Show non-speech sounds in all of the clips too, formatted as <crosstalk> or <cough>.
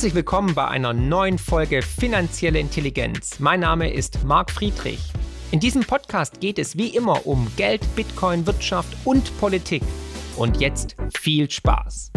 Herzlich willkommen bei einer neuen Folge Finanzielle Intelligenz. Mein Name ist Marc Friedrich. In diesem Podcast geht es wie immer um Geld, Bitcoin, Wirtschaft und Politik. Und jetzt viel Spaß.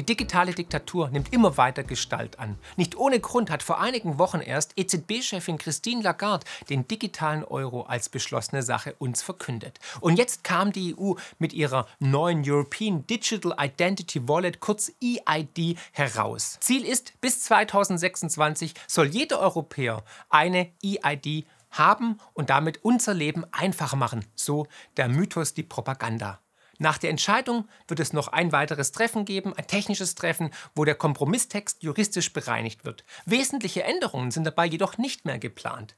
Die digitale Diktatur nimmt immer weiter Gestalt an. Nicht ohne Grund hat vor einigen Wochen erst EZB-Chefin Christine Lagarde den digitalen Euro als beschlossene Sache uns verkündet. Und jetzt kam die EU mit ihrer neuen European Digital Identity Wallet, kurz EID, heraus. Ziel ist, bis 2026 soll jeder Europäer eine EID haben und damit unser Leben einfacher machen. So der Mythos, die Propaganda. Nach der Entscheidung wird es noch ein weiteres Treffen geben, ein technisches Treffen, wo der Kompromisstext juristisch bereinigt wird. Wesentliche Änderungen sind dabei jedoch nicht mehr geplant.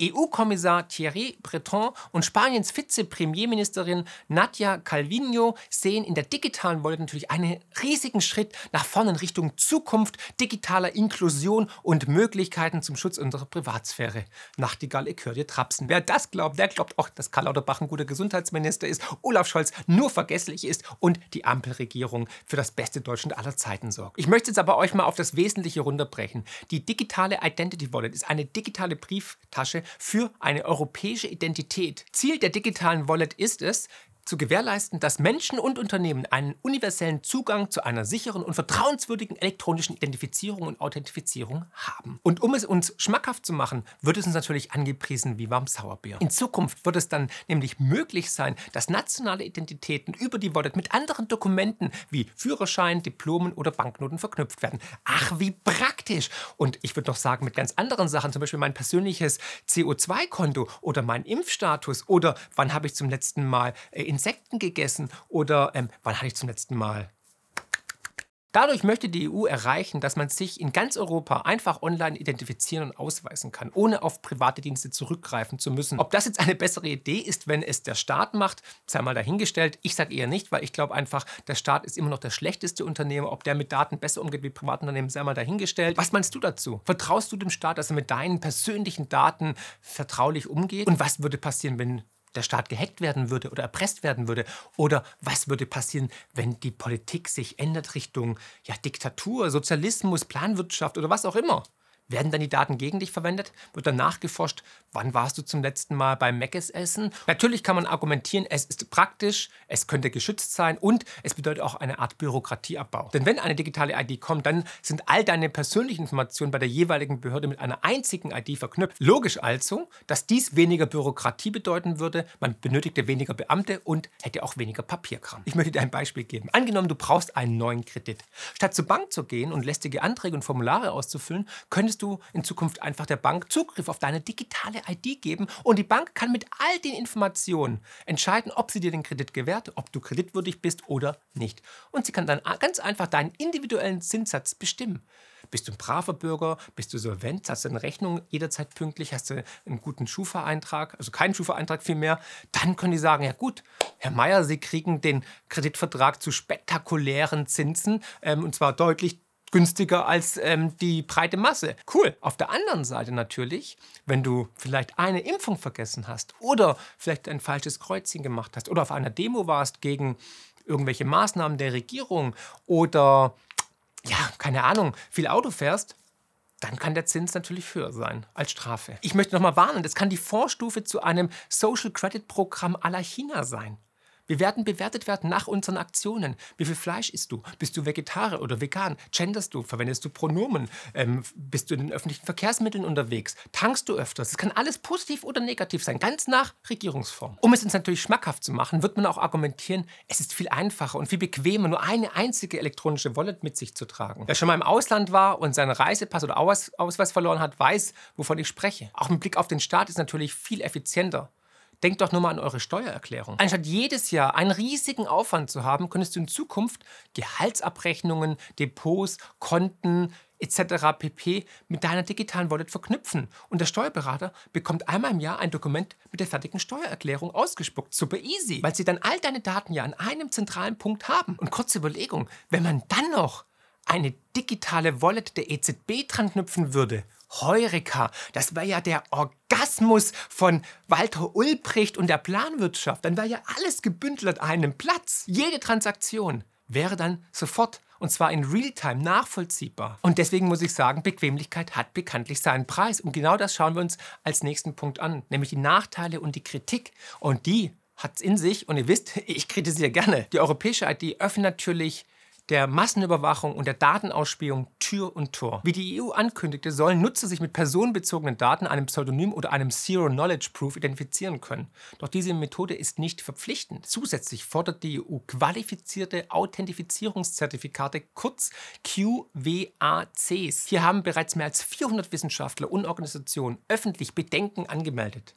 EU-Kommissar Thierry Breton und Spaniens Vize-Premierministerin Nadia Calvino sehen in der digitalen Wallet natürlich einen riesigen Schritt nach vorne in Richtung Zukunft, digitaler Inklusion und Möglichkeiten zum Schutz unserer Privatsphäre. Nachtigall, ich trapsen. Wer das glaubt, der glaubt auch, dass Karl Lauterbach ein guter Gesundheitsminister ist, Olaf Scholz nur vergesslich ist und die Ampelregierung für das beste Deutschland aller Zeiten sorgt. Ich möchte jetzt aber euch mal auf das Wesentliche runterbrechen. Die digitale Identity Wallet ist eine digitale Brieftasche Tasche für eine europäische Identität. Ziel der digitalen Wallet ist es, zu gewährleisten, dass Menschen und Unternehmen einen universellen Zugang zu einer sicheren und vertrauenswürdigen elektronischen Identifizierung und Authentifizierung haben. Und um es uns schmackhaft zu machen, wird es uns natürlich angepriesen wie warm Sauerbier. In Zukunft wird es dann nämlich möglich sein, dass nationale Identitäten über die Wallet mit anderen Dokumenten wie Führerschein, Diplomen oder Banknoten verknüpft werden. Ach, wie praktisch! Und ich würde noch sagen, mit ganz anderen Sachen, zum Beispiel mein persönliches CO2-Konto oder mein Impfstatus oder wann habe ich zum letzten Mal äh, Insekten gegessen oder ähm, wann hatte ich zum letzten Mal Dadurch möchte die EU erreichen, dass man sich in ganz Europa einfach online identifizieren und ausweisen kann, ohne auf private Dienste zurückgreifen zu müssen. Ob das jetzt eine bessere Idee ist, wenn es der Staat macht, sei mal dahingestellt. Ich sage eher nicht, weil ich glaube einfach, der Staat ist immer noch der schlechteste Unternehmer. Ob der mit Daten besser umgeht wie Privatunternehmen, sei mal dahingestellt. Was meinst du dazu? Vertraust du dem Staat, dass er mit deinen persönlichen Daten vertraulich umgeht? Und was würde passieren, wenn der Staat gehackt werden würde oder erpresst werden würde? Oder was würde passieren, wenn die Politik sich ändert Richtung ja, Diktatur, Sozialismus, Planwirtschaft oder was auch immer? Werden dann die Daten gegen dich verwendet? Wird dann nachgeforscht, wann warst du zum letzten Mal beim Meckes essen? Natürlich kann man argumentieren, es ist praktisch, es könnte geschützt sein und es bedeutet auch eine Art Bürokratieabbau. Denn wenn eine digitale ID kommt, dann sind all deine persönlichen Informationen bei der jeweiligen Behörde mit einer einzigen ID verknüpft. Logisch also, dass dies weniger Bürokratie bedeuten würde, man benötigte weniger Beamte und hätte auch weniger Papierkram. Ich möchte dir ein Beispiel geben. Angenommen, du brauchst einen neuen Kredit. Statt zur Bank zu gehen und lästige Anträge und Formulare auszufüllen, könntest du in Zukunft einfach der Bank Zugriff auf deine digitale ID geben und die Bank kann mit all den Informationen entscheiden, ob sie dir den Kredit gewährt, ob du kreditwürdig bist oder nicht. Und sie kann dann ganz einfach deinen individuellen Zinssatz bestimmen. Bist du ein braver Bürger? Bist du solvent? Hast du eine Rechnung jederzeit pünktlich? Hast du einen guten Schufa-Eintrag? Also keinen Schufa-Eintrag vielmehr? Dann können die sagen, ja gut, Herr Meier, Sie kriegen den Kreditvertrag zu spektakulären Zinsen ähm, und zwar deutlich günstiger als ähm, die breite Masse. Cool. Auf der anderen Seite natürlich, wenn du vielleicht eine Impfung vergessen hast oder vielleicht ein falsches Kreuzchen gemacht hast oder auf einer Demo warst gegen irgendwelche Maßnahmen der Regierung oder ja, keine Ahnung, viel Auto fährst, dann kann der Zins natürlich höher sein als Strafe. Ich möchte nochmal warnen, das kann die Vorstufe zu einem Social Credit Programm la China sein. Wir werden bewertet werden nach unseren Aktionen. Wie viel Fleisch isst du? Bist du Vegetarier oder vegan? Genderst du? Verwendest du Pronomen? Ähm, bist du in den öffentlichen Verkehrsmitteln unterwegs? Tankst du öfters? Es kann alles positiv oder negativ sein, ganz nach Regierungsform. Um es uns natürlich schmackhaft zu machen, wird man auch argumentieren, es ist viel einfacher und viel bequemer, nur eine einzige elektronische Wallet mit sich zu tragen. Wer schon mal im Ausland war und seinen Reisepass oder Ausweis verloren hat, weiß, wovon ich spreche. Auch mit Blick auf den Staat ist natürlich viel effizienter. Denkt doch nur mal an eure Steuererklärung. Anstatt jedes Jahr einen riesigen Aufwand zu haben, könntest du in Zukunft Gehaltsabrechnungen, Depots, Konten etc. pp. mit deiner digitalen Wallet verknüpfen. Und der Steuerberater bekommt einmal im Jahr ein Dokument mit der fertigen Steuererklärung ausgespuckt. Super easy, weil sie dann all deine Daten ja an einem zentralen Punkt haben. Und kurze Überlegung, wenn man dann noch eine digitale Wallet der EZB dran knüpfen würde, Heureka, das wäre ja der Orgasmus von Walter Ulbricht und der Planwirtschaft. Dann wäre ja alles gebündelt an einem Platz. Jede Transaktion wäre dann sofort und zwar in Realtime nachvollziehbar. Und deswegen muss ich sagen, Bequemlichkeit hat bekanntlich seinen Preis. Und genau das schauen wir uns als nächsten Punkt an, nämlich die Nachteile und die Kritik. Und die hat es in sich. Und ihr wisst, <laughs> ich kritisiere gerne. Die europäische ID öffnet natürlich der Massenüberwachung und der Datenausspähung Tür und Tor. Wie die EU ankündigte, sollen Nutzer sich mit personenbezogenen Daten, einem Pseudonym oder einem Zero-Knowledge-Proof identifizieren können. Doch diese Methode ist nicht verpflichtend. Zusätzlich fordert die EU qualifizierte Authentifizierungszertifikate, kurz QWACs. Hier haben bereits mehr als 400 Wissenschaftler und Organisationen öffentlich Bedenken angemeldet.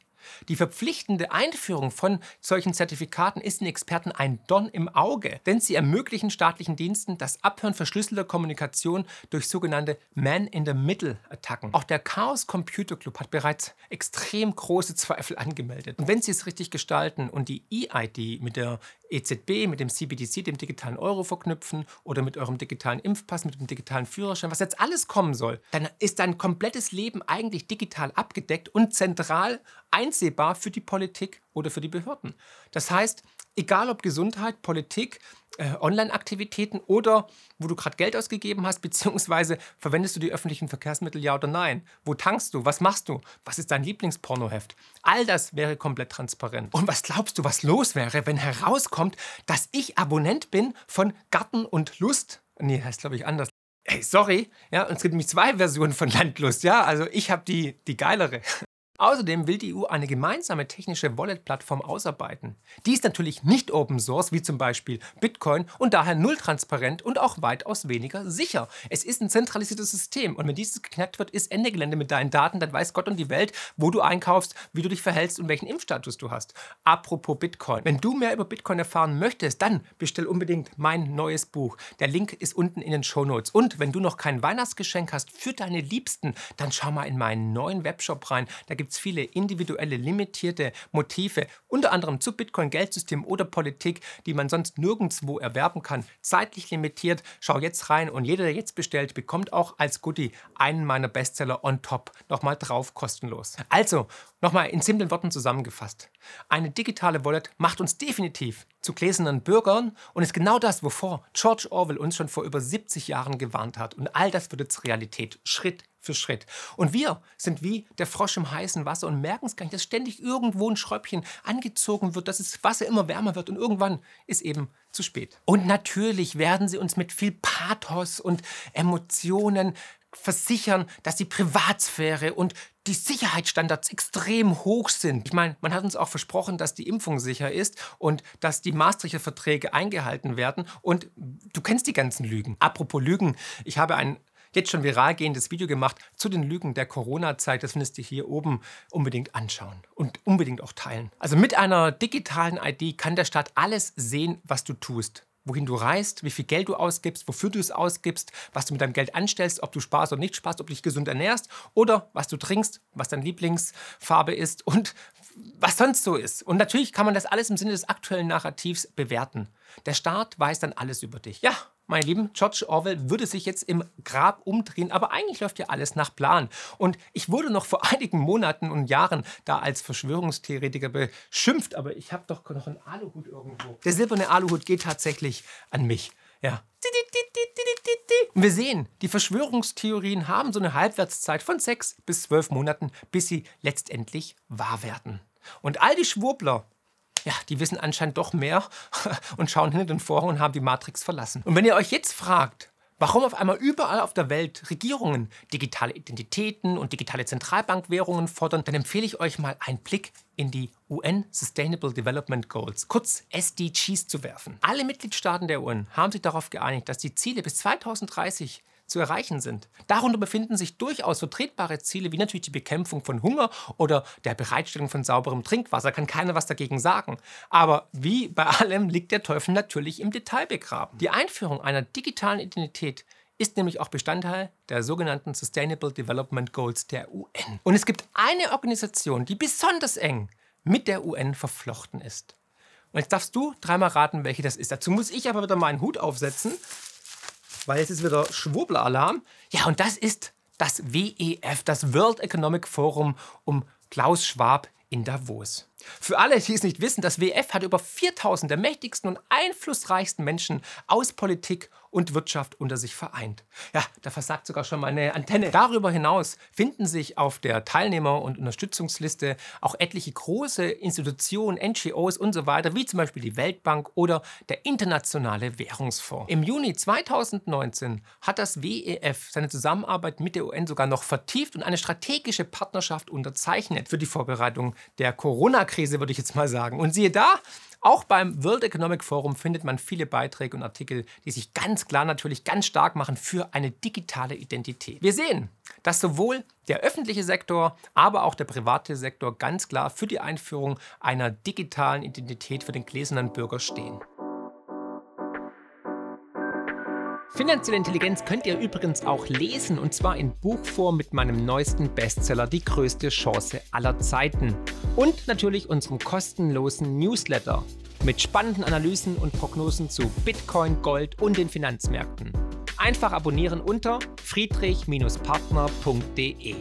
Die verpflichtende Einführung von solchen Zertifikaten ist den Experten ein Don im Auge, denn sie ermöglichen staatlichen Diensten das Abhören verschlüsselter Kommunikation durch sogenannte Man-in-the-Middle-Attacken. Auch der Chaos Computer Club hat bereits extrem große Zweifel angemeldet. Und wenn sie es richtig gestalten und die EID mit der EZB, mit dem CBDC, dem digitalen Euro verknüpfen oder mit eurem digitalen Impfpass, mit dem digitalen Führerschein, was jetzt alles kommen soll, dann ist dein komplettes Leben eigentlich digital abgedeckt und zentral einsehbar für die Politik oder für die Behörden. Das heißt, egal ob Gesundheit, Politik, äh, Online-Aktivitäten oder wo du gerade Geld ausgegeben hast, beziehungsweise verwendest du die öffentlichen Verkehrsmittel ja oder nein? Wo tankst du? Was machst du? Was ist dein Lieblingspornoheft? All das wäre komplett transparent. Und was glaubst du, was los wäre, wenn herauskommt, dass ich Abonnent bin von Garten und Lust? Nee, heißt glaube ich anders. Hey, sorry, ja, und es gibt nämlich zwei Versionen von Landlust, ja, also ich habe die, die geilere. Außerdem will die EU eine gemeinsame technische Wallet-Plattform ausarbeiten. Die ist natürlich nicht Open Source wie zum Beispiel Bitcoin und daher null transparent und auch weitaus weniger sicher. Es ist ein zentralisiertes System und wenn dieses geknackt wird, ist Ende Gelände mit deinen Daten, dann weiß Gott und die Welt, wo du einkaufst, wie du dich verhältst und welchen Impfstatus du hast. Apropos Bitcoin. Wenn du mehr über Bitcoin erfahren möchtest, dann bestell unbedingt mein neues Buch. Der Link ist unten in den Show Notes. Und wenn du noch kein Weihnachtsgeschenk hast für deine Liebsten, dann schau mal in meinen neuen Webshop rein. Da gibt gibt es viele individuelle, limitierte Motive, unter anderem zu Bitcoin, Geldsystem oder Politik, die man sonst nirgendwo erwerben kann. Zeitlich limitiert. Schau jetzt rein und jeder, der jetzt bestellt, bekommt auch als Goodie einen meiner Bestseller on top nochmal drauf kostenlos. Also, nochmal in simplen Worten zusammengefasst. Eine digitale Wallet macht uns definitiv zu gläsernen Bürgern und ist genau das, wovor George Orwell uns schon vor über 70 Jahren gewarnt hat. Und all das wird jetzt Realität, Schritt für Schritt. Und wir sind wie der Frosch im heißen Wasser und merken es gar nicht, dass ständig irgendwo ein Schräubchen angezogen wird, dass das Wasser immer wärmer wird und irgendwann ist eben zu spät. Und natürlich werden sie uns mit viel Pathos und Emotionen versichern, dass die Privatsphäre und die Sicherheitsstandards extrem hoch sind. Ich meine, man hat uns auch versprochen, dass die Impfung sicher ist und dass die Maastrichter Verträge eingehalten werden. Und du kennst die ganzen Lügen. Apropos Lügen, ich habe ein jetzt schon viral gehendes Video gemacht zu den Lügen der Corona-Zeit. Das findest du hier oben unbedingt anschauen und unbedingt auch teilen. Also mit einer digitalen ID kann der Staat alles sehen, was du tust wohin du reist, wie viel Geld du ausgibst, wofür du es ausgibst, was du mit deinem Geld anstellst, ob du sparst oder nicht sparst, ob du dich gesund ernährst oder was du trinkst, was deine Lieblingsfarbe ist und was sonst so ist. Und natürlich kann man das alles im Sinne des aktuellen Narrativs bewerten. Der Staat weiß dann alles über dich. Ja, meine Lieben, George Orwell würde sich jetzt im Grab umdrehen, aber eigentlich läuft ja alles nach Plan. Und ich wurde noch vor <laughs> einigen Monaten und Jahren da als Verschwörungstheoretiker beschimpft, aber ich habe doch noch einen Aluhut irgendwo. Der silberne Aluhut geht tatsächlich an mich. Ja. Und wir sehen, die Verschwörungstheorien haben so eine Halbwertszeit von sechs bis zwölf Monaten, bis sie letztendlich wahr werden. Und all die Schwurbler, ja, die wissen anscheinend doch mehr <laughs> und schauen hinter den Vorhang und haben die Matrix verlassen. Und wenn ihr euch jetzt fragt, warum auf einmal überall auf der Welt Regierungen digitale Identitäten und digitale Zentralbankwährungen fordern, dann empfehle ich euch mal einen Blick in die UN Sustainable Development Goals, kurz SDGs, zu werfen. Alle Mitgliedstaaten der UN haben sich darauf geeinigt, dass die Ziele bis 2030 zu erreichen sind. Darunter befinden sich durchaus vertretbare Ziele, wie natürlich die Bekämpfung von Hunger oder der Bereitstellung von sauberem Trinkwasser. Kann keiner was dagegen sagen. Aber wie bei allem liegt der Teufel natürlich im Detail begraben. Die Einführung einer digitalen Identität ist nämlich auch Bestandteil der sogenannten Sustainable Development Goals der UN. Und es gibt eine Organisation, die besonders eng mit der UN verflochten ist. Und jetzt darfst du dreimal raten, welche das ist. Dazu muss ich aber wieder meinen Hut aufsetzen weil es ist wieder Schwurbelalarm. Ja, und das ist das WEF, das World Economic Forum um Klaus Schwab in Davos. Für alle, die es nicht wissen, das WF hat über 4000 der mächtigsten und einflussreichsten Menschen aus Politik und Wirtschaft unter sich vereint. Ja, da versagt sogar schon meine Antenne. Darüber hinaus finden sich auf der Teilnehmer- und Unterstützungsliste auch etliche große Institutionen, NGOs und so weiter, wie zum Beispiel die Weltbank oder der Internationale Währungsfonds. Im Juni 2019 hat das WEF seine Zusammenarbeit mit der UN sogar noch vertieft und eine strategische Partnerschaft unterzeichnet für die Vorbereitung der Corona-Krise, würde ich jetzt mal sagen. Und siehe da, auch beim World Economic Forum findet man viele Beiträge und Artikel, die sich ganz klar natürlich ganz stark machen für eine digitale Identität. Wir sehen, dass sowohl der öffentliche Sektor, aber auch der private Sektor ganz klar für die Einführung einer digitalen Identität für den gläsernen Bürger stehen. Finanzielle Intelligenz könnt ihr übrigens auch lesen und zwar in Buchform mit meinem neuesten Bestseller Die größte Chance aller Zeiten und natürlich unserem kostenlosen Newsletter mit spannenden Analysen und Prognosen zu Bitcoin, Gold und den Finanzmärkten. Einfach abonnieren unter friedrich-partner.de.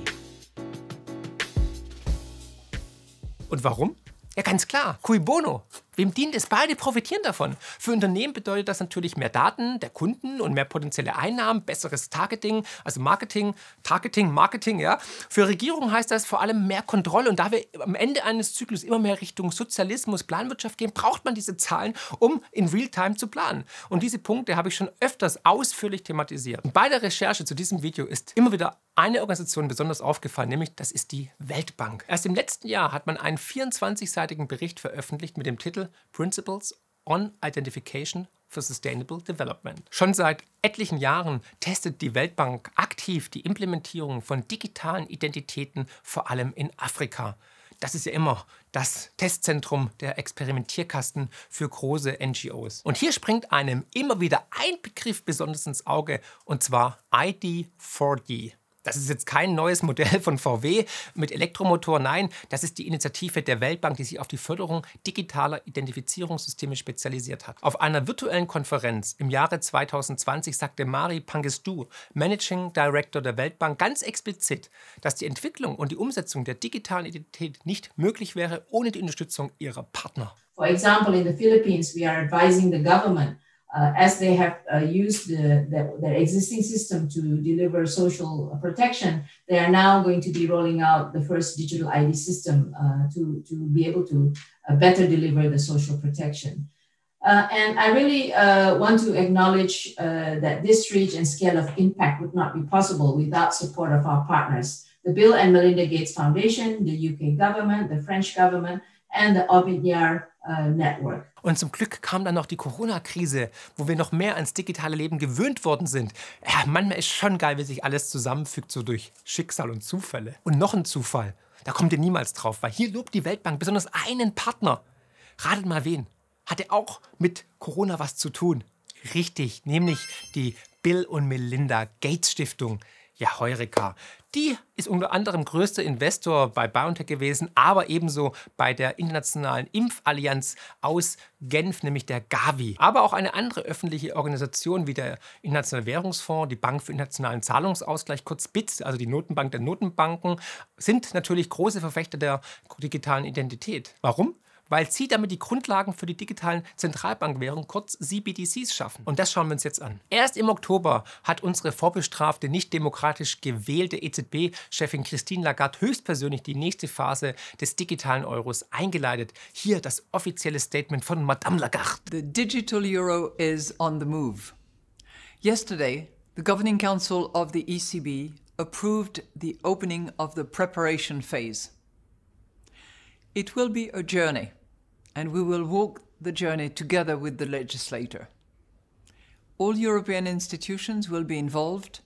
Und warum? Ja, ganz klar. Cui bono. Wem dient es? Beide profitieren davon. Für Unternehmen bedeutet das natürlich mehr Daten der Kunden und mehr potenzielle Einnahmen, besseres Targeting, also Marketing, Targeting, Marketing, ja. Für Regierungen heißt das vor allem mehr Kontrolle. Und da wir am Ende eines Zyklus immer mehr Richtung Sozialismus, Planwirtschaft gehen, braucht man diese Zahlen, um in Realtime zu planen. Und diese Punkte habe ich schon öfters ausführlich thematisiert. Und bei der Recherche zu diesem Video ist immer wieder eine Organisation besonders aufgefallen, nämlich das ist die Weltbank. Erst im letzten Jahr hat man einen 24-seitigen Bericht veröffentlicht mit dem Titel Principles on Identification for Sustainable Development. Schon seit etlichen Jahren testet die Weltbank aktiv die Implementierung von digitalen Identitäten, vor allem in Afrika. Das ist ja immer das Testzentrum der Experimentierkasten für große NGOs. Und hier springt einem immer wieder ein Begriff besonders ins Auge, und zwar ID4D. Das ist jetzt kein neues Modell von VW mit Elektromotor. Nein, das ist die Initiative der Weltbank, die sich auf die Förderung digitaler Identifizierungssysteme spezialisiert hat. Auf einer virtuellen Konferenz im Jahre 2020 sagte Mari Pangestu, Managing Director der Weltbank, ganz explizit, dass die Entwicklung und die Umsetzung der digitalen Identität nicht möglich wäre ohne die Unterstützung ihrer Partner. For example, in the Philippines, we are advising the government uh, as they have uh, used the, the, their existing system to deliver social protection, they are now going to be rolling out the first digital ID system uh, to, to be able to uh, better deliver the social protection. Uh, and I really uh, want to acknowledge that this reach and scale of impact would not be possible without support of our partners, the Bill and Melinda Gates Foundation, the UK government, the French government, and the Ovid Yar Network. Und zum Glück kam dann noch die Corona-Krise, wo wir noch mehr ans digitale Leben gewöhnt worden sind. Ja, manchmal ist schon geil, wie sich alles zusammenfügt, so durch Schicksal und Zufälle. Und noch ein Zufall, da kommt ihr niemals drauf, weil hier lobt die Weltbank besonders einen Partner. Ratet mal wen. Hat er auch mit Corona was zu tun? Richtig, nämlich die Bill und Melinda Gates Stiftung. Ja, Heureka. Die ist unter anderem größter Investor bei BioNTech gewesen, aber ebenso bei der internationalen Impfallianz aus Genf, nämlich der Gavi. Aber auch eine andere öffentliche Organisation wie der Internationale Währungsfonds, die Bank für internationalen Zahlungsausgleich, kurz BITS, also die Notenbank der Notenbanken, sind natürlich große Verfechter der digitalen Identität. Warum? Weil sie damit die Grundlagen für die digitalen Zentralbankwährungen, kurz CBDCs, schaffen. Und das schauen wir uns jetzt an. Erst im Oktober hat unsere vorbestrafte, nicht demokratisch gewählte EZB-Chefin Christine Lagarde höchstpersönlich die nächste Phase des digitalen Euros eingeleitet. Hier das offizielle Statement von Madame Lagarde. The digital euro is on the move. Yesterday, the Governing Council of the ECB approved the opening of the preparation phase. It will be a journey, and we will walk the journey together with the legislator. All European institutions will be involved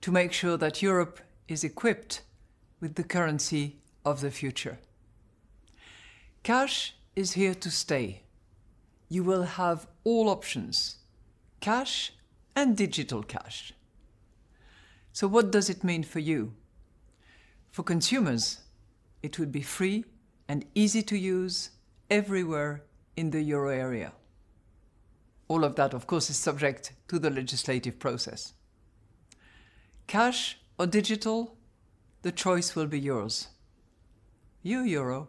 to make sure that Europe is equipped with the currency of the future. Cash is here to stay. You will have all options cash and digital cash. So, what does it mean for you? For consumers, it would be free and easy to use everywhere in the euro area. All of that, of course, is subject to the legislative process. Cash or digital, the choice will be yours. Your euro,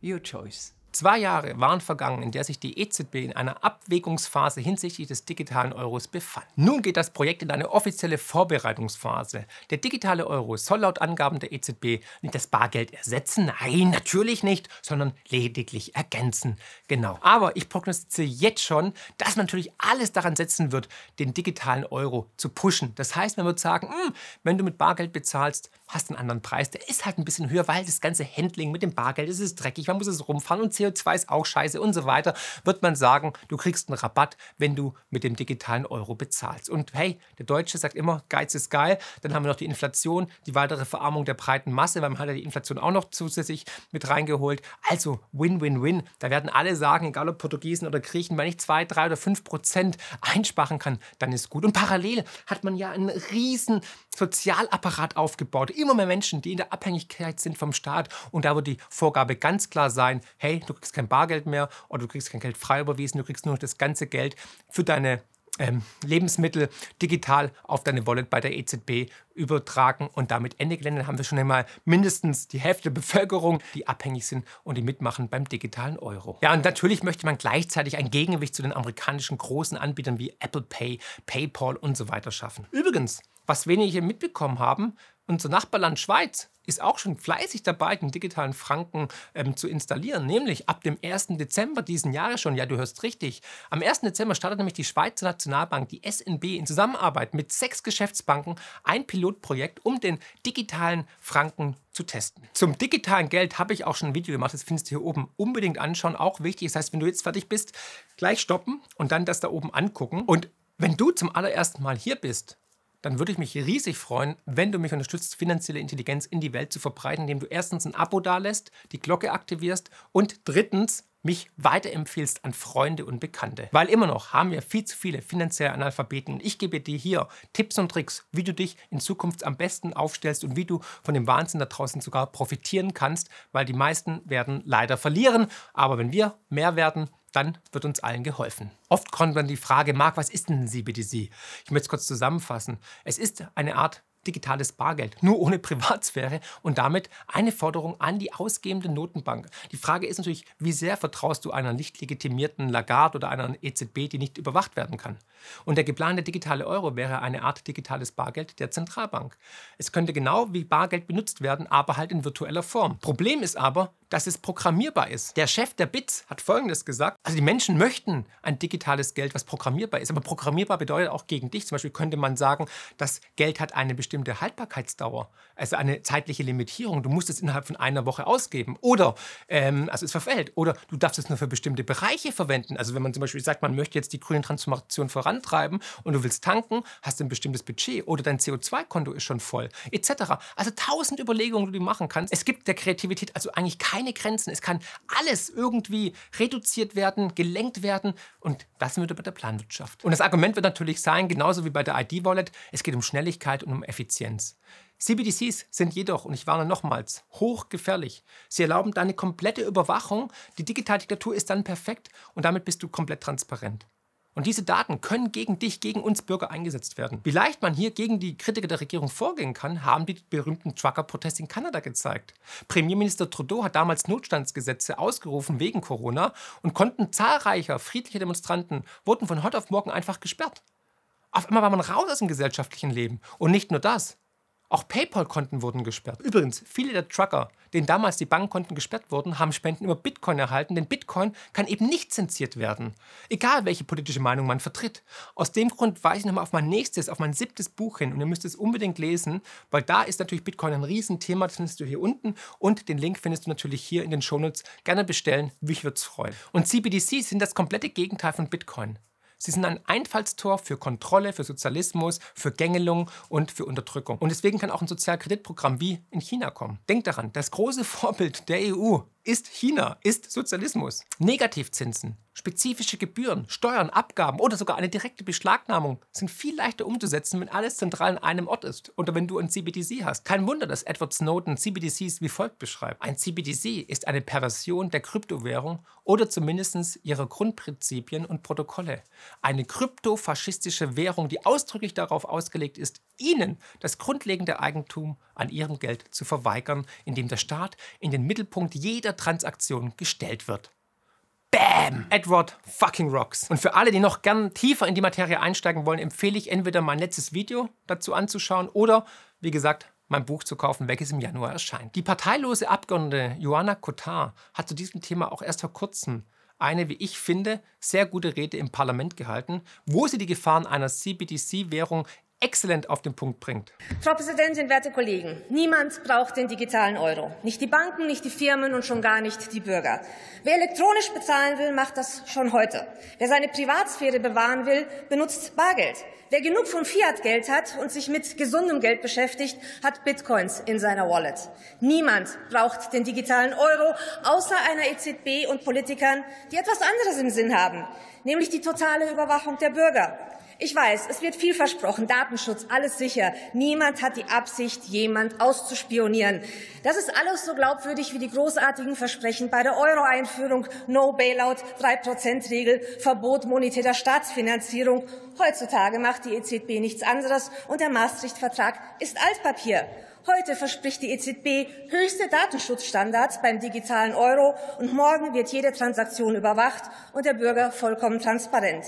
your choice. Zwei Jahre waren vergangen, in der sich die EZB in einer Abwägungsphase hinsichtlich des digitalen Euros befand. Nun geht das Projekt in eine offizielle Vorbereitungsphase. Der digitale Euro soll laut Angaben der EZB nicht das Bargeld ersetzen, nein, natürlich nicht, sondern lediglich ergänzen. Genau. Aber ich prognostiziere jetzt schon, dass man natürlich alles daran setzen wird, den digitalen Euro zu pushen. Das heißt, man wird sagen, hm, wenn du mit Bargeld bezahlst, hast einen anderen Preis. Der ist halt ein bisschen höher, weil das ganze Handling mit dem Bargeld, das ist dreckig, man muss es rumfahren und CO2 ist auch scheiße und so weiter, wird man sagen, du kriegst einen Rabatt, wenn du mit dem digitalen Euro bezahlst. Und hey, der Deutsche sagt immer, Geiz ist geil. Dann haben wir noch die Inflation, die weitere Verarmung der breiten Masse, weil man hat ja die Inflation auch noch zusätzlich mit reingeholt. Also Win-Win-Win. Da werden alle sagen, egal ob Portugiesen oder Griechen, wenn ich zwei, drei oder fünf Prozent einsparen kann, dann ist gut. Und parallel hat man ja einen riesen Sozialapparat aufgebaut. Immer mehr Menschen, die in der Abhängigkeit sind vom Staat. Und da wird die Vorgabe ganz klar sein, hey, du kriegst kein Bargeld mehr oder du kriegst kein Geld frei überwiesen, du kriegst nur das ganze Geld für deine ähm, Lebensmittel digital auf deine Wallet bei der EZB übertragen und damit Ende Gelände haben wir schon einmal mindestens die Hälfte der Bevölkerung, die abhängig sind und die mitmachen beim digitalen Euro. Ja, und natürlich möchte man gleichzeitig ein Gegengewicht zu den amerikanischen großen Anbietern wie Apple Pay, PayPal und so weiter schaffen. Übrigens, was wenige mitbekommen haben, unser Nachbarland Schweiz ist auch schon fleißig dabei, den digitalen Franken ähm, zu installieren, nämlich ab dem 1. Dezember diesen Jahres schon. Ja, du hörst richtig. Am 1. Dezember startet nämlich die Schweizer Nationalbank, die SNB, in Zusammenarbeit mit sechs Geschäftsbanken ein Pilotprojekt, um den digitalen Franken zu testen. Zum digitalen Geld habe ich auch schon ein Video gemacht, das findest du hier oben unbedingt anschauen, auch wichtig. Das heißt, wenn du jetzt fertig bist, gleich stoppen und dann das da oben angucken. Und wenn du zum allerersten Mal hier bist, dann würde ich mich riesig freuen, wenn du mich unterstützt, finanzielle Intelligenz in die Welt zu verbreiten, indem du erstens ein Abo dalässt, die Glocke aktivierst und drittens mich weiterempfiehlst an Freunde und Bekannte. Weil immer noch haben wir viel zu viele finanzielle Analphabeten und ich gebe dir hier Tipps und Tricks, wie du dich in Zukunft am besten aufstellst und wie du von dem Wahnsinn da draußen sogar profitieren kannst, weil die meisten werden leider verlieren. Aber wenn wir mehr werden, dann wird uns allen geholfen. Oft kommt dann die Frage, Marc, was ist denn CBDC? Ich möchte es kurz zusammenfassen. Es ist eine Art digitales Bargeld, nur ohne <laughs> Privatsphäre und damit eine Forderung an die ausgebende Notenbank. Die Frage ist natürlich, wie sehr vertraust du einer nicht legitimierten Lagarde oder einer EZB, die nicht überwacht werden kann? Und der geplante digitale Euro wäre eine Art digitales Bargeld der Zentralbank. Es könnte genau wie Bargeld benutzt werden, aber halt in virtueller Form. Problem ist aber, dass es programmierbar ist. Der Chef der BITS hat Folgendes gesagt. Also die Menschen möchten ein digitales Geld, was programmierbar ist. Aber programmierbar bedeutet auch gegen dich. Zum Beispiel könnte man sagen, das Geld hat eine bestimmte Haltbarkeitsdauer. Also eine zeitliche Limitierung. Du musst es innerhalb von einer Woche ausgeben. Oder ähm, also es verfällt. Oder du darfst es nur für bestimmte Bereiche verwenden. Also wenn man zum Beispiel sagt, man möchte jetzt die grüne Transformation vorantreiben und du willst tanken, hast du ein bestimmtes Budget. Oder dein CO2-Konto ist schon voll. Etc. Also tausend Überlegungen, die du machen kannst. Es gibt der Kreativität also eigentlich keine keine Grenzen. Es kann alles irgendwie reduziert werden, gelenkt werden und das sind wir bei der Planwirtschaft. Und das Argument wird natürlich sein, genauso wie bei der ID-Wallet, es geht um Schnelligkeit und um Effizienz. CBDCs sind jedoch, und ich warne nochmals, hochgefährlich. Sie erlauben deine komplette Überwachung. Die Digitaldiktatur ist dann perfekt und damit bist du komplett transparent. Und diese Daten können gegen dich, gegen uns Bürger eingesetzt werden. Wie leicht man hier gegen die Kritiker der Regierung vorgehen kann, haben die berühmten Trucker-Proteste in Kanada gezeigt. Premierminister Trudeau hat damals Notstandsgesetze ausgerufen wegen Corona und konnten zahlreicher friedlicher Demonstranten wurden von heute auf morgen einfach gesperrt. Auf einmal war man raus aus dem gesellschaftlichen Leben. Und nicht nur das. Auch PayPal-Konten wurden gesperrt. Übrigens, viele der Trucker, denen damals die Bankkonten gesperrt wurden, haben Spenden über Bitcoin erhalten, denn Bitcoin kann eben nicht zensiert werden. Egal, welche politische Meinung man vertritt. Aus dem Grund weise ich nochmal auf mein nächstes, auf mein siebtes Buch hin und ihr müsst es unbedingt lesen, weil da ist natürlich Bitcoin ein Riesenthema, das findest du hier unten und den Link findest du natürlich hier in den Shownotes. Gerne bestellen, mich würde es freuen. Und CBDCs sind das komplette Gegenteil von Bitcoin. Sie sind ein Einfallstor für Kontrolle, für Sozialismus, für Gängelung und für Unterdrückung. Und deswegen kann auch ein Sozialkreditprogramm wie in China kommen. Denkt daran, das große <laughs> Vorbild der EU ist China, ist Sozialismus. Negativzinsen, spezifische Gebühren, Steuern, Abgaben oder sogar eine direkte Beschlagnahmung sind viel leichter umzusetzen, wenn alles zentral an einem Ort ist oder wenn du ein CBDC hast. Kein Wunder, dass Edward Snowden CBDCs wie folgt beschreibt. Ein CBDC ist eine Perversion der Kryptowährung oder zumindest ihrer Grundprinzipien und Protokolle. Eine kryptofaschistische Währung, die ausdrücklich darauf ausgelegt ist, ihnen das grundlegende Eigentum an ihrem Geld zu verweigern, indem der Staat in den Mittelpunkt jeder Transaktion gestellt wird. Bam! Edward fucking rocks. Und für alle, die noch gern tiefer in die Materie einsteigen wollen, empfehle ich entweder mein letztes Video dazu anzuschauen oder, wie gesagt, mein Buch zu kaufen, welches im Januar erscheint. Die parteilose Abgeordnete Joanna Kotar hat zu diesem Thema auch erst vor kurzem eine, wie ich finde, sehr gute Rede im Parlament gehalten, wo sie die Gefahren einer CBDC-Währung exzellent auf den Punkt bringt. Frau Präsidentin, werte Kollegen, niemand braucht den digitalen Euro. Nicht die Banken, nicht die Firmen und schon gar nicht die Bürger. Wer elektronisch bezahlen will, macht das schon heute. Wer seine Privatsphäre bewahren will, benutzt Bargeld. Wer genug von Fiat-Geld hat und sich mit gesundem Geld beschäftigt, hat Bitcoins in seiner Wallet. Niemand braucht den digitalen Euro, außer einer EZB und Politikern, die etwas anderes im Sinn haben, nämlich die totale Überwachung der Bürger. Ich weiß, es wird viel versprochen, Datenschutz, alles sicher. Niemand hat die Absicht, jemand auszuspionieren. Das ist alles so glaubwürdig wie die großartigen Versprechen bei der Euro-Einführung, No Bailout, 3-Prozent-Regel, Verbot monetärer Staatsfinanzierung. Heutzutage macht die EZB nichts anderes und der Maastricht-Vertrag ist Altpapier. Heute verspricht die EZB höchste Datenschutzstandards beim digitalen Euro und morgen wird jede Transaktion überwacht und der Bürger vollkommen transparent.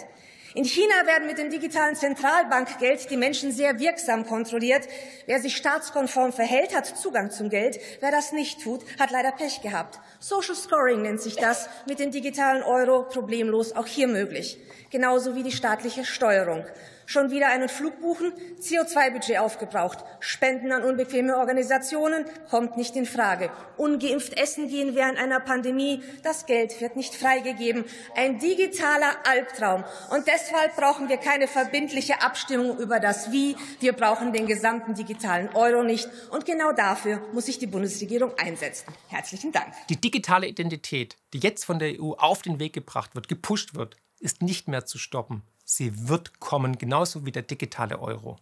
In China werden mit dem digitalen Zentralbankgeld die Menschen sehr wirksam kontrolliert. Wer sich staatskonform verhält, hat Zugang zum Geld. Wer das nicht tut, hat leider Pech gehabt. Social Scoring nennt sich das, mit dem digitalen Euro problemlos auch hier möglich. Genauso wie die staatliche Steuerung. Schon wieder einen Flug buchen, CO2-Budget aufgebraucht. Spenden an unbequeme Organisationen kommt nicht in Frage. Ungeimpft essen gehen während einer Pandemie, das Geld wird nicht freigegeben. Ein digitaler Albtraum. Und deshalb brauchen wir keine verbindliche Abstimmung über das Wie. Wir brauchen den gesamten digitalen Euro nicht. Und genau dafür muss sich die Bundesregierung einsetzen. Herzlichen Dank. Die digitale Identität, die jetzt von der EU auf den Weg gebracht wird, gepusht wird, ist nicht mehr zu stoppen. Sie wird kommen, genauso wie der digitale Euro.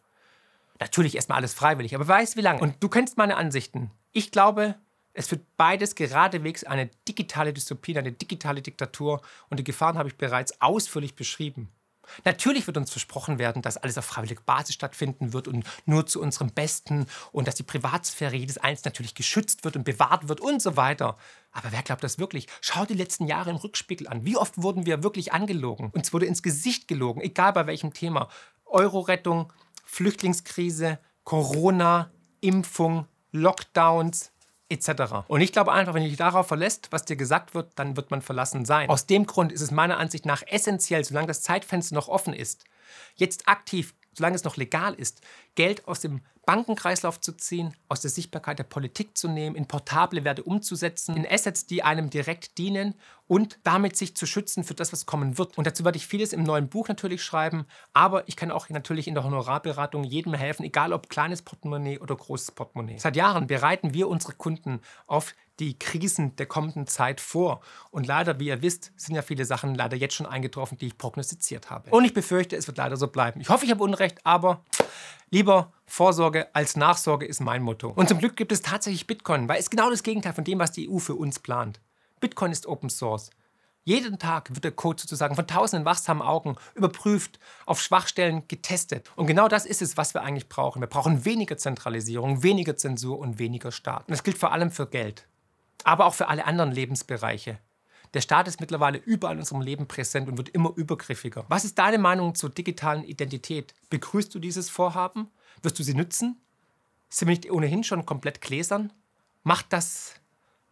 Natürlich erstmal alles freiwillig, aber weiß wie lange. Und du kennst meine Ansichten. Ich glaube, es wird beides geradewegs eine digitale Dystopie, eine digitale Diktatur. Und die Gefahren habe ich bereits ausführlich beschrieben. Natürlich wird uns versprochen werden, dass alles auf freiwilliger Basis stattfinden wird und nur zu unserem Besten und dass die Privatsphäre jedes Einzelnen natürlich geschützt wird und bewahrt wird und so weiter. Aber wer glaubt das wirklich? Schau die letzten Jahre im Rückspiegel an. Wie oft wurden wir wirklich angelogen? Uns wurde ins Gesicht gelogen, egal bei welchem Thema. Euro-Rettung, Flüchtlingskrise, Corona, Impfung, Lockdowns, etc. Und ich glaube einfach, wenn du dich darauf verlässt, was dir gesagt wird, dann wird man verlassen sein. Aus dem Grund ist es meiner Ansicht nach essentiell, solange das Zeitfenster noch offen ist, jetzt aktiv, solange es noch legal ist, Geld aus dem Bankenkreislauf zu ziehen, aus der Sichtbarkeit der Politik zu nehmen, in portable Werte umzusetzen, in Assets, die einem direkt dienen und damit sich zu schützen für das, was kommen wird. Und dazu werde ich vieles im neuen Buch natürlich schreiben, aber ich kann auch natürlich in der Honorarberatung jedem helfen, egal ob kleines Portemonnaie oder großes Portemonnaie. Seit Jahren bereiten wir unsere Kunden auf die Krisen der kommenden Zeit vor. Und leider, wie ihr wisst, sind ja viele Sachen leider jetzt schon eingetroffen, die ich prognostiziert habe. Und ich befürchte, es wird leider so bleiben. Ich hoffe, ich habe Unrecht, aber lieber Vorsorge als Nachsorge ist mein Motto. Und zum Glück gibt es tatsächlich Bitcoin, weil es genau das Gegenteil von dem, was die EU für uns plant. Bitcoin ist Open Source. Jeden Tag wird der Code sozusagen von tausenden wachsamen Augen überprüft, auf Schwachstellen getestet. Und genau das ist es, was wir eigentlich brauchen. Wir brauchen weniger Zentralisierung, weniger Zensur und weniger Staat. Und das gilt vor allem für Geld aber auch für alle anderen Lebensbereiche. Der Staat ist mittlerweile überall in unserem Leben präsent und wird immer übergriffiger. Was ist deine Meinung zur digitalen Identität? Begrüßt du dieses Vorhaben? Wirst du sie nützen? Sind wir nicht ohnehin schon komplett gläsern? Macht das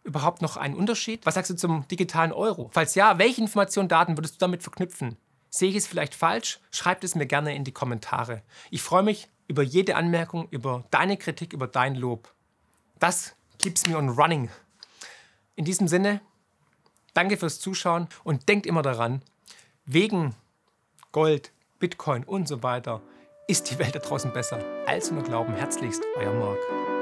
überhaupt noch einen Unterschied? Was sagst du zum digitalen Euro? Falls ja, welche Informationen, Daten würdest du damit verknüpfen? Sehe ich es vielleicht falsch? Schreib es mir gerne in die Kommentare. Ich freue mich über jede Anmerkung, über deine Kritik, über dein Lob. Das keeps me on running. In diesem Sinne, danke fürs Zuschauen und denkt immer daran, wegen Gold, Bitcoin und so weiter ist die Welt da draußen besser, als wir nur glauben. Herzlichst, euer Marc.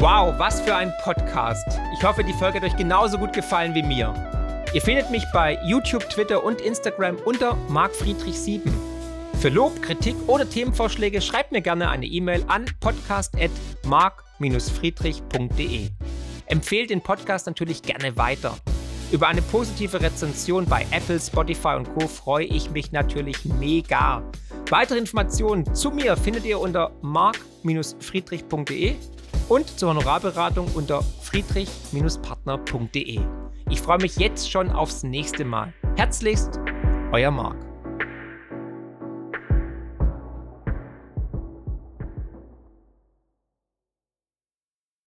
Wow, was für ein Podcast. Ich hoffe, die Folge hat euch genauso gut gefallen wie mir. Ihr findet mich bei YouTube, Twitter und Instagram unter markfriedrich7. Für Lob, Kritik oder Themenvorschläge schreibt mir gerne eine E-Mail an podcast.mark-friedrich.de. Empfehlt den Podcast natürlich gerne weiter. Über eine positive Rezension bei Apple, Spotify und Co. freue ich mich natürlich mega. Weitere Informationen zu mir findet ihr unter mark-friedrich.de und zur Honorarberatung unter friedrich-partner.de. Ich freue mich jetzt schon aufs nächste Mal. Herzlichst, euer Marc.